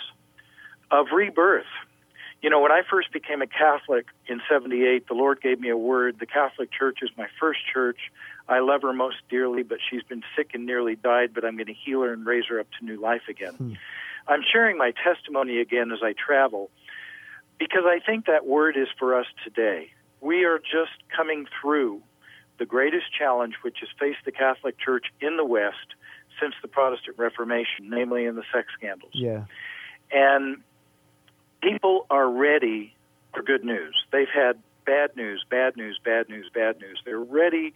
of rebirth. You know, when I first became a Catholic in 78, the Lord gave me a word. The Catholic Church is my first church. I love her most dearly, but she's been sick and nearly died, but I'm going to heal her and raise her up to new life again. Hmm. I'm sharing my testimony again as I travel because I think that word is for us today. We are just coming through the greatest challenge which has faced the Catholic Church in the West since the Protestant Reformation, namely in the sex scandals. Yeah. And people are ready for good news. They've had bad news, bad news, bad news, bad news. They're ready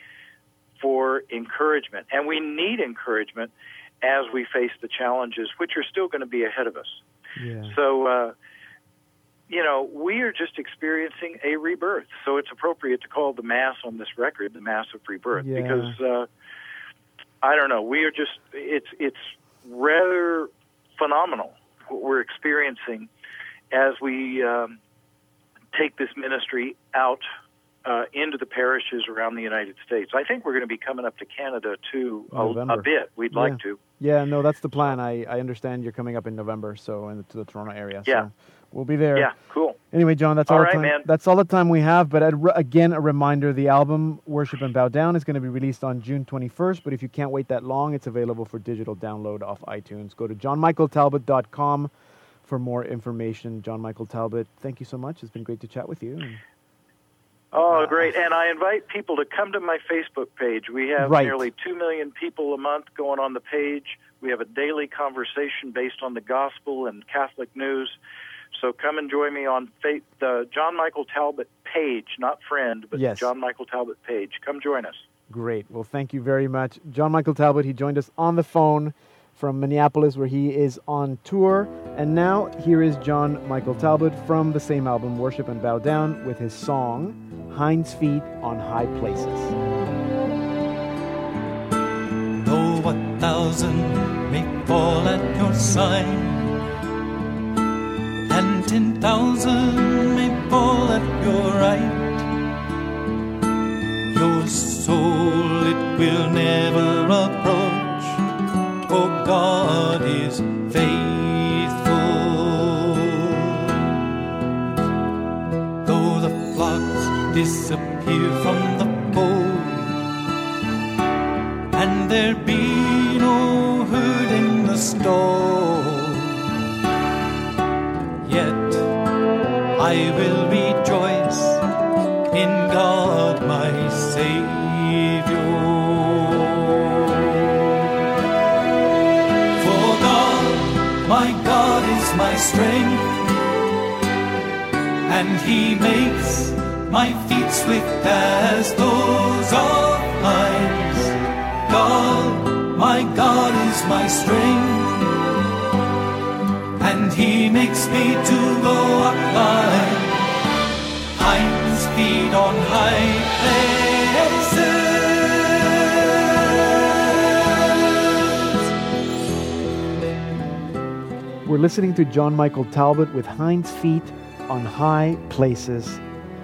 for encouragement. And we need encouragement as we face the challenges, which are still going to be ahead of us. Yeah. So, uh, you know, we are just experiencing a rebirth. So it's appropriate to call the Mass on this record the Mass of Rebirth Yeah. because uh, I don't know. We are just it's it's rather phenomenal what we're experiencing as we um, take this ministry out uh, into the parishes around the United States. I think we're going to be coming up to Canada too a, November. a bit. We'd Yeah. like to. Yeah, no, that's the plan. I, I understand you're coming up in November, so in to the Toronto area. Yeah. So we'll be there. Yeah, cool. Anyway, John, that's All all, right, the time. man. That's all the time we have. But again, a reminder: the album "Worship and Bow Down" is going to be released on June 21st. But if you can't wait that long, it's available for digital download off iTunes. Go to johnmichaeltalbot.com for more information. John Michael Talbot, thank you so much. It's been great to chat with you. Oh, great. And I invite people to come to my Facebook page. We have Right. nearly 2 million people a month going on the page. We have a daily conversation based on the gospel and Catholic news. So come and join me on fa- the John Michael Talbot page, not friend, but Yes. John Michael Talbot page. Come join us. Great. Well, thank you very much. John Michael Talbot, he joined us on the phone from Minneapolis, where he is on tour. And now, here is John Michael Talbot from the same album, Worship and Bow Down, with his song, Hind's Feet on High Places. Though a thousand may fall at your side, and ten thousand may fall at your right, your soul it will never approach, for God is faithful. Though the flocks disappear from the fold and there be no herd in the stall. I will rejoice in God my Savior. For God, my God is my strength, and he makes my feet swift as those of hinds. God, my God is my strength, he makes me to go up like hinds feet on high places. We're listening to John Michael Talbot with Hinds Feet on High Places.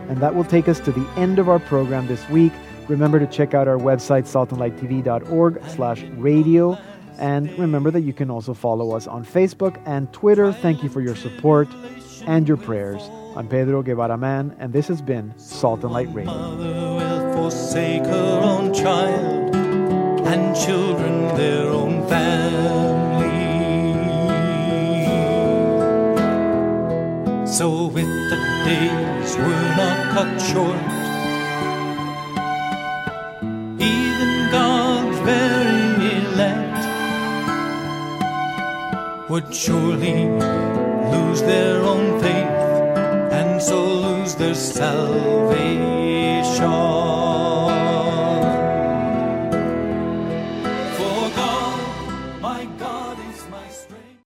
And that will take us to the end of our program this week. Remember to check out our website, saltandlighttv.org slash radio. And remember that you can also follow us on Facebook and Twitter. Thank you for your support and your prayers. I'm Pedro Guevara Mann, and this has been Salt and Light Radio. Mother will forsake her own child, and children their own family. So with the days were not cut short, would surely lose their own faith and so lose their salvation.